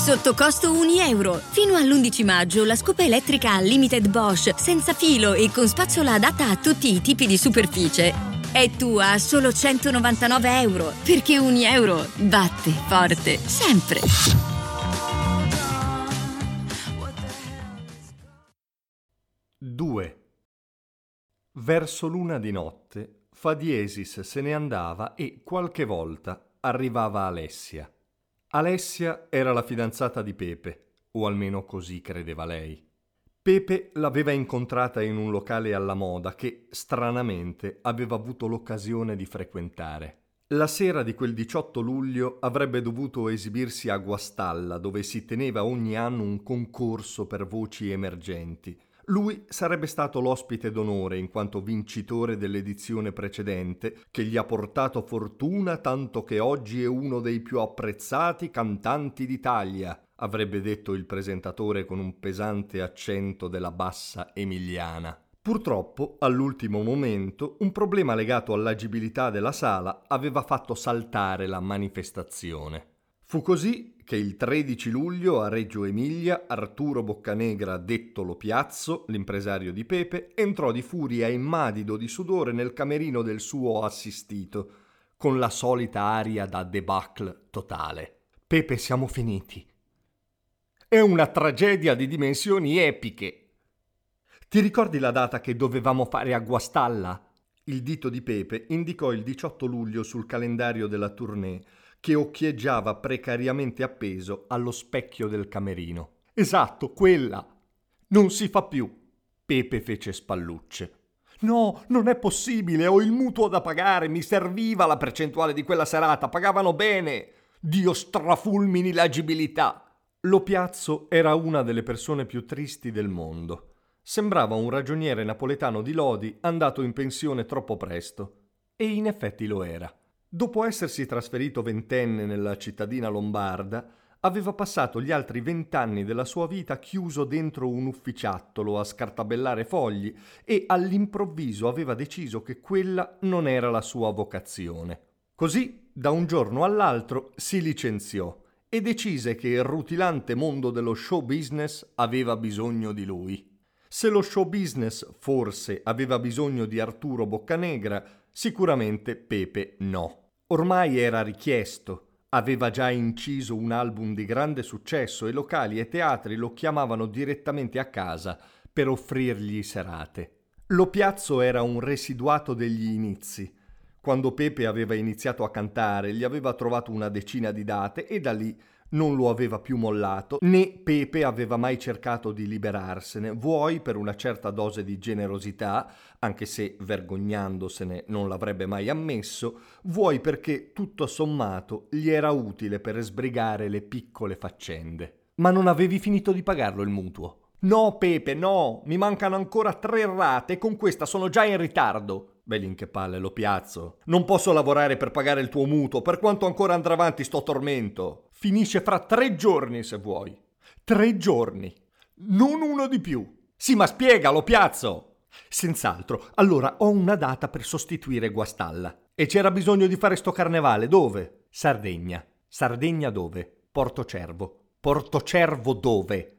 Sotto costo 1 euro. Fino all'11 maggio la scopa elettrica Unlimited Bosch, senza filo e con spazzola adatta a tutti i tipi di superficie. È tua a solo 199 euro, perché 1 euro batte forte, sempre. Due. Verso l'una di notte, Fadiesis se ne andava e qualche volta arrivava Alessia. Alessia era la fidanzata di Pepe, o almeno così credeva lei. Pepe l'aveva incontrata in un locale alla moda che, stranamente, aveva avuto l'occasione di frequentare. La sera di quel 18 luglio avrebbe dovuto esibirsi a Guastalla, dove si teneva ogni anno un concorso per voci emergenti. Lui sarebbe stato l'ospite d'onore in quanto vincitore dell'edizione precedente, che gli ha portato fortuna tanto che oggi è uno dei più apprezzati cantanti d'Italia, avrebbe detto il presentatore con un pesante accento della bassa emiliana. Purtroppo, all'ultimo momento, un problema legato all'agibilità della sala aveva fatto saltare la manifestazione. Fu così che il 13 luglio a Reggio Emilia Arturo Boccanegra, detto Lo Piazzo, l'impresario di Pepe, entrò di furia e immadido di sudore nel camerino del suo assistito, con la solita aria da debacle totale. Pepe, siamo finiti. È una tragedia di dimensioni epiche. Ti ricordi la data che dovevamo fare a Guastalla? Il dito di Pepe indicò il 18 luglio sul calendario della tournée che occhieggiava precariamente appeso allo specchio del camerino. Esatto, quella. Non si fa più. Pepe fece spallucce. No, non è possibile, ho il mutuo da pagare, mi serviva la percentuale di quella serata, pagavano bene. Dio strafulmini l'agibilità. Lo Piazzo era una delle persone più tristi del mondo. Sembrava un ragioniere napoletano di Lodi andato in pensione troppo presto. E in effetti lo era. Dopo essersi trasferito ventenne nella cittadina lombarda, aveva passato gli altri vent'anni della sua vita chiuso dentro un ufficiattolo a scartabellare fogli e all'improvviso aveva deciso che quella non era la sua vocazione. Così, da un giorno all'altro, si licenziò e decise che il rutilante mondo dello show business aveva bisogno di lui. Se lo show business forse aveva bisogno di Arturo Boccanegra, sicuramente Pepe no. Ormai era richiesto. Aveva già inciso un album di grande successo e locali e teatri lo chiamavano direttamente a casa per offrirgli serate. Lo Piazzo era un residuato degli inizi. Quando Pepe aveva iniziato a cantare gli aveva trovato una decina di date e da lì non lo aveva più mollato, né Pepe aveva mai cercato di liberarsene, vuoi per una certa dose di generosità, anche se vergognandosene non l'avrebbe mai ammesso, vuoi perché tutto sommato gli era utile per sbrigare le piccole faccende. Ma non avevi finito di pagarlo il mutuo. No, Pepe, no, mi mancano ancora tre rate e con questa sono già in ritardo. Belin che palle, lo piazzo. Non posso lavorare per pagare il tuo mutuo, per quanto ancora andrà avanti sto tormento. Finisce fra tre giorni se vuoi. Tre giorni. Non uno di più. Sì, ma spiega, lo piazzo. Senz'altro. Allora ho una data per sostituire Guastalla. E c'era bisogno di fare sto carnevale. Dove? Sardegna. Sardegna dove? Portocervo. Portocervo dove?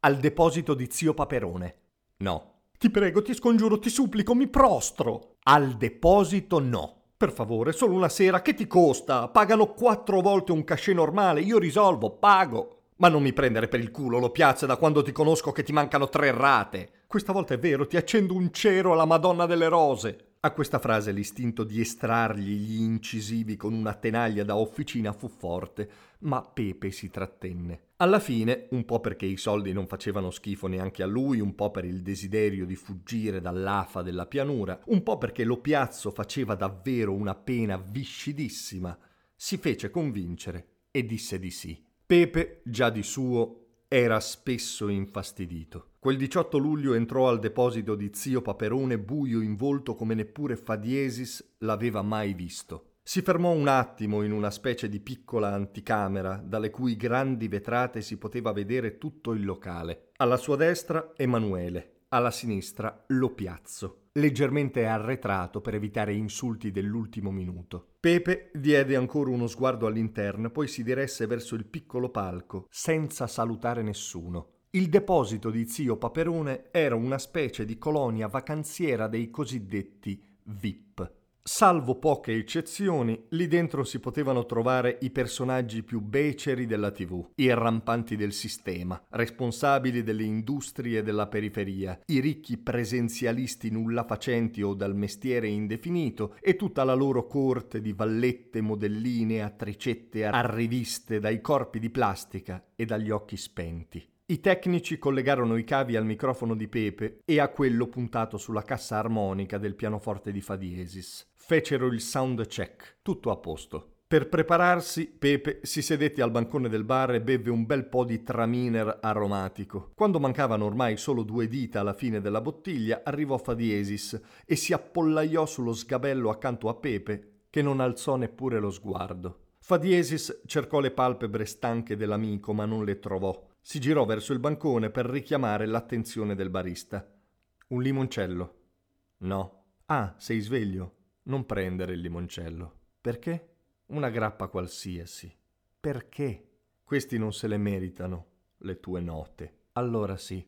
Al deposito di zio Paperone. No. Ti prego, ti scongiuro, ti supplico, mi prostro. Al deposito no. Per favore, solo una sera, che ti costa? Pagano quattro volte un cachet normale, io risolvo, pago. Ma non mi prendere per il culo, lo piazza da quando ti conosco che ti mancano tre rate. Questa volta è vero, ti accendo un cero alla Madonna delle Rose. A questa frase l'istinto di estrargli gli incisivi con una tenaglia da officina fu forte, ma Pepe si trattenne. Alla fine, un po' perché i soldi non facevano schifo neanche a lui, un po' per il desiderio di fuggire dall'afa della pianura, un po' perché lo piazzo faceva davvero una pena viscidissima, si fece convincere e disse di sì. Pepe, già di suo, era spesso infastidito. Quel 18 luglio entrò al deposito di zio Paperone buio in volto come neppure Fadiesis l'aveva mai visto. Si fermò un attimo in una specie di piccola anticamera, dalle cui grandi vetrate si poteva vedere tutto il locale. Alla sua destra Emanuele, alla sinistra lo piazzo, leggermente arretrato per evitare insulti dell'ultimo minuto. Pepe diede ancora uno sguardo all'interno, poi si diresse verso il piccolo palco, senza salutare nessuno. Il deposito di zio Paperone era una specie di colonia vacanziera dei cosiddetti VIP. Salvo poche eccezioni, lì dentro si potevano trovare i personaggi più beceri della TV, i rampanti del sistema, responsabili delle industrie della periferia, i ricchi presenzialisti nulla facenti o dal mestiere indefinito e tutta la loro corte di vallette, modelline, attricette, arriviste dai corpi di plastica e dagli occhi spenti. I tecnici collegarono i cavi al microfono di Pepe e a quello puntato sulla cassa armonica del pianoforte di Fa diesis. Fecero il sound check, tutto a posto. Per prepararsi, Pepe si sedette al bancone del bar e beve un bel po' di traminer aromatico. Quando mancavano ormai solo due dita alla fine della bottiglia, arrivò Fa diesis e si appollaiò sullo sgabello accanto a Pepe, che non alzò neppure lo sguardo. Fa diesis cercò le palpebre stanche dell'amico, ma non le trovò. Si girò verso il bancone per richiamare l'attenzione del barista. Un limoncello. No. Ah, sei sveglio. Non prendere il limoncello. Perché? Una grappa qualsiasi. Perché? Questi non se le meritano, le tue note. Allora sì,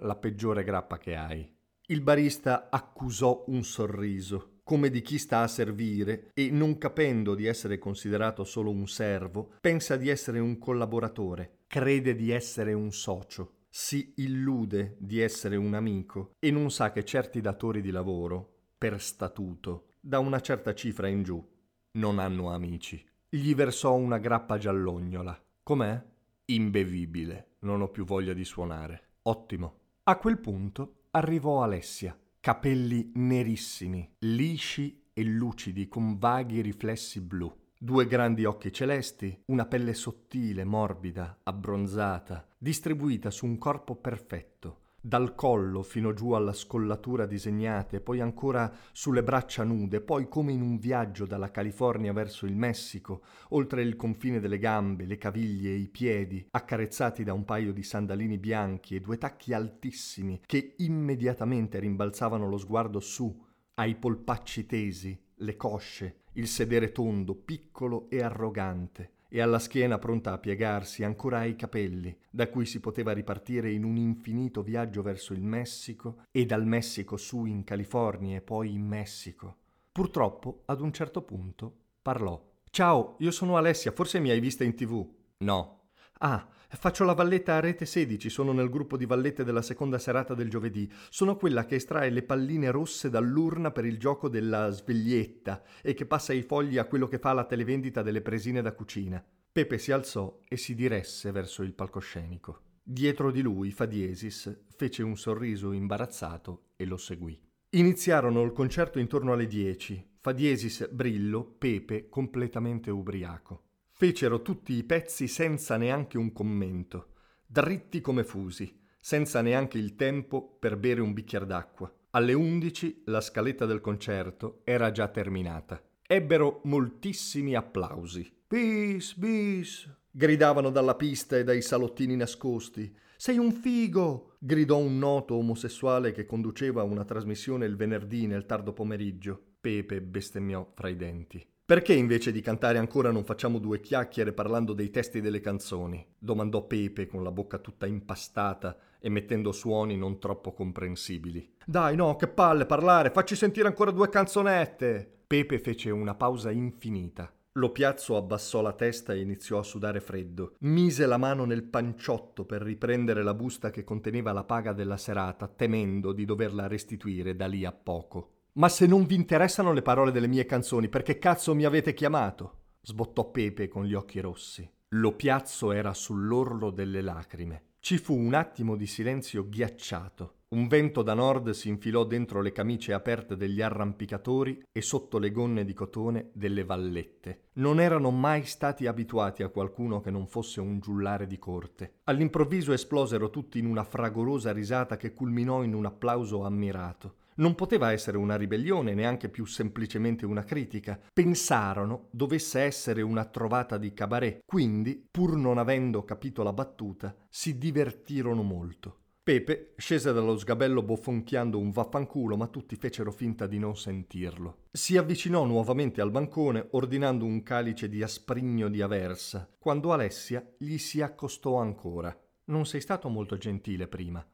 la peggiore grappa che hai. Il barista accusò un sorriso, come di chi sta a servire e, non capendo di essere considerato solo un servo, pensa di essere un collaboratore, crede di essere un socio, si illude di essere un amico e non sa che certi datori di lavoro, per statuto, da una certa cifra in giù, non hanno amici. Gli versò una grappa giallognola. Com'è? Imbevibile. Non ho più voglia di suonare. Ottimo. A quel punto arrivò Alessia, capelli nerissimi, lisci e lucidi con vaghi riflessi blu. Due grandi occhi celesti, una pelle sottile, morbida, abbronzata, distribuita su un corpo perfetto, dal collo fino giù alla scollatura disegnate, poi ancora sulle braccia nude, poi come in un viaggio dalla California verso il Messico, oltre il confine delle gambe, le caviglie e i piedi, accarezzati da un paio di sandalini bianchi e due tacchi altissimi che immediatamente rimbalzavano lo sguardo su, ai polpacci tesi, le cosce, il sedere tondo, piccolo e arrogante e alla schiena pronta a piegarsi, ancora ai capelli, da cui si poteva ripartire in un infinito viaggio verso il Messico e dal Messico su in California e poi in Messico. Purtroppo, ad un certo punto, parlò. Ciao, io sono Alessia, forse mi hai vista in tv. No. Ah, faccio la valletta a rete 16, sono nel gruppo di vallette della seconda serata del giovedì. Sono quella che estrae le palline rosse dall'urna per il gioco della sveglietta e che passa i fogli a quello che fa la televendita delle presine da cucina. Pepe si alzò e si diresse verso il palcoscenico. Dietro di lui Fa diesis fece un sorriso imbarazzato e lo seguì. Iniziarono il concerto intorno alle dieci. Fa diesis Brillo, Pepe completamente ubriaco. Fecero tutti i pezzi senza neanche un commento, dritti come fusi, senza neanche il tempo per bere un bicchiere d'acqua. Alle undici la scaletta del concerto era già terminata. Ebbero moltissimi applausi. Bis, bis, gridavano dalla pista e dai salottini nascosti. Sei un figo! gridò un noto omosessuale che conduceva una trasmissione il venerdì nel tardo pomeriggio. Pepe bestemmiò fra i denti. Perché invece di cantare ancora non facciamo due chiacchiere parlando dei testi delle canzoni? domandò Pepe con la bocca tutta impastata e mettendo suoni non troppo comprensibili. Dai, no, che palle parlare, facci sentire ancora due canzonette. Pepe fece una pausa infinita. Lo piazzo abbassò la testa e iniziò a sudare freddo. Mise la mano nel panciotto per riprendere la busta che conteneva la paga della serata, temendo di doverla restituire da lì a poco. Ma se non vi interessano le parole delle mie canzoni, perché cazzo mi avete chiamato? sbottò Pepe con gli occhi rossi. Lo piazzo era sull'orlo delle lacrime. Ci fu un attimo di silenzio ghiacciato. Un vento da nord si infilò dentro le camicie aperte degli arrampicatori e sotto le gonne di cotone delle vallette. Non erano mai stati abituati a qualcuno che non fosse un giullare di corte. All'improvviso esplosero tutti in una fragorosa risata che culminò in un applauso ammirato. Non poteva essere una ribellione, neanche più semplicemente una critica. Pensarono dovesse essere una trovata di cabaret, quindi, pur non avendo capito la battuta, si divertirono molto. Pepe scese dallo sgabello bofonchiando un vaffanculo, ma tutti fecero finta di non sentirlo. Si avvicinò nuovamente al bancone ordinando un calice di asprigno di aversa, quando Alessia gli si accostò ancora. Non sei stato molto gentile prima.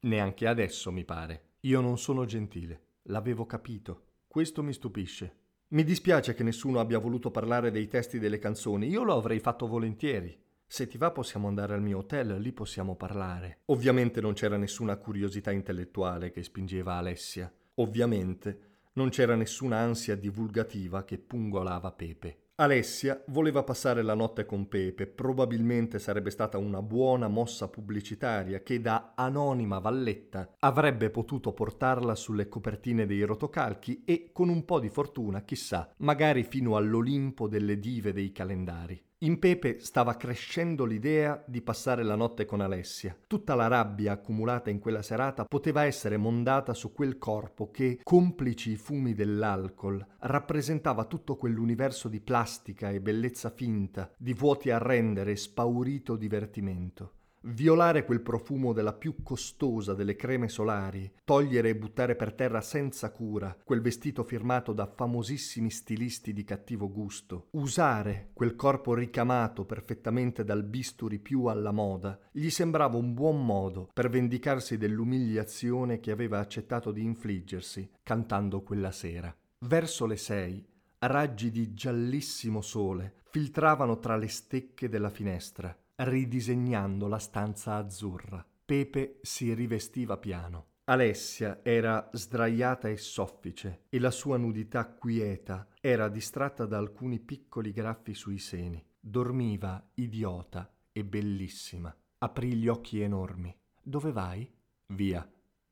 Neanche adesso, mi pare. Io non sono gentile. L'avevo capito. Questo mi stupisce. Mi dispiace che nessuno abbia voluto parlare dei testi delle canzoni. Io lo avrei fatto volentieri. Se ti va possiamo andare al mio hotel, lì possiamo parlare. Ovviamente non c'era nessuna curiosità intellettuale che spingeva Alessia. Ovviamente non c'era nessuna ansia divulgativa che pungolava Pepe. Alessia voleva passare la notte con Pepe, probabilmente sarebbe stata una buona mossa pubblicitaria che da anonima valletta avrebbe potuto portarla sulle copertine dei rotocalchi e con un po' di fortuna, chissà, magari fino all'Olimpo delle dive dei calendari. In Pepe stava crescendo l'idea di passare la notte con Alessia. Tutta la rabbia accumulata in quella serata poteva essere mondata su quel corpo che, complici i fumi dell'alcol, rappresentava tutto quell'universo di plastica e bellezza finta, di vuoti a rendere spaurito divertimento. Violare quel profumo della più costosa delle creme solari, togliere e buttare per terra senza cura quel vestito firmato da famosissimi stilisti di cattivo gusto, usare quel corpo ricamato perfettamente dal bisturi più alla moda, gli sembrava un buon modo per vendicarsi dell'umiliazione che aveva accettato di infliggersi cantando quella sera. Verso le sei, raggi di giallissimo sole filtravano tra le stecche della finestra ridisegnando la stanza azzurra. Pepe si rivestiva piano. Alessia era sdraiata e soffice e la sua nudità quieta era distratta da alcuni piccoli graffi sui seni. Dormiva idiota e bellissima. Aprì gli occhi enormi. Dove vai? Via.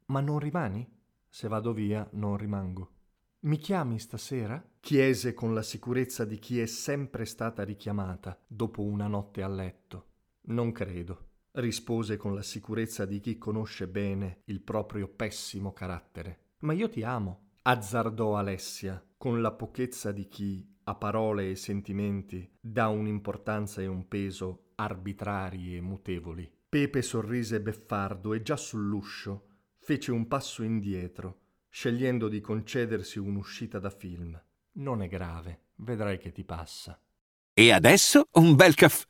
Ma non rimani? Se vado via, non rimango. Mi chiami stasera? chiese con la sicurezza di chi è sempre stata richiamata dopo una notte a letto. Non credo, rispose con la sicurezza di chi conosce bene il proprio pessimo carattere. Ma io ti amo, azzardò Alessia, con la pochezza di chi, a parole e sentimenti, dà un'importanza e un peso arbitrari e mutevoli. Pepe sorrise beffardo e già sull'uscio fece un passo indietro, scegliendo di concedersi un'uscita da film. Non è grave, vedrai che ti passa. E adesso un bel caffè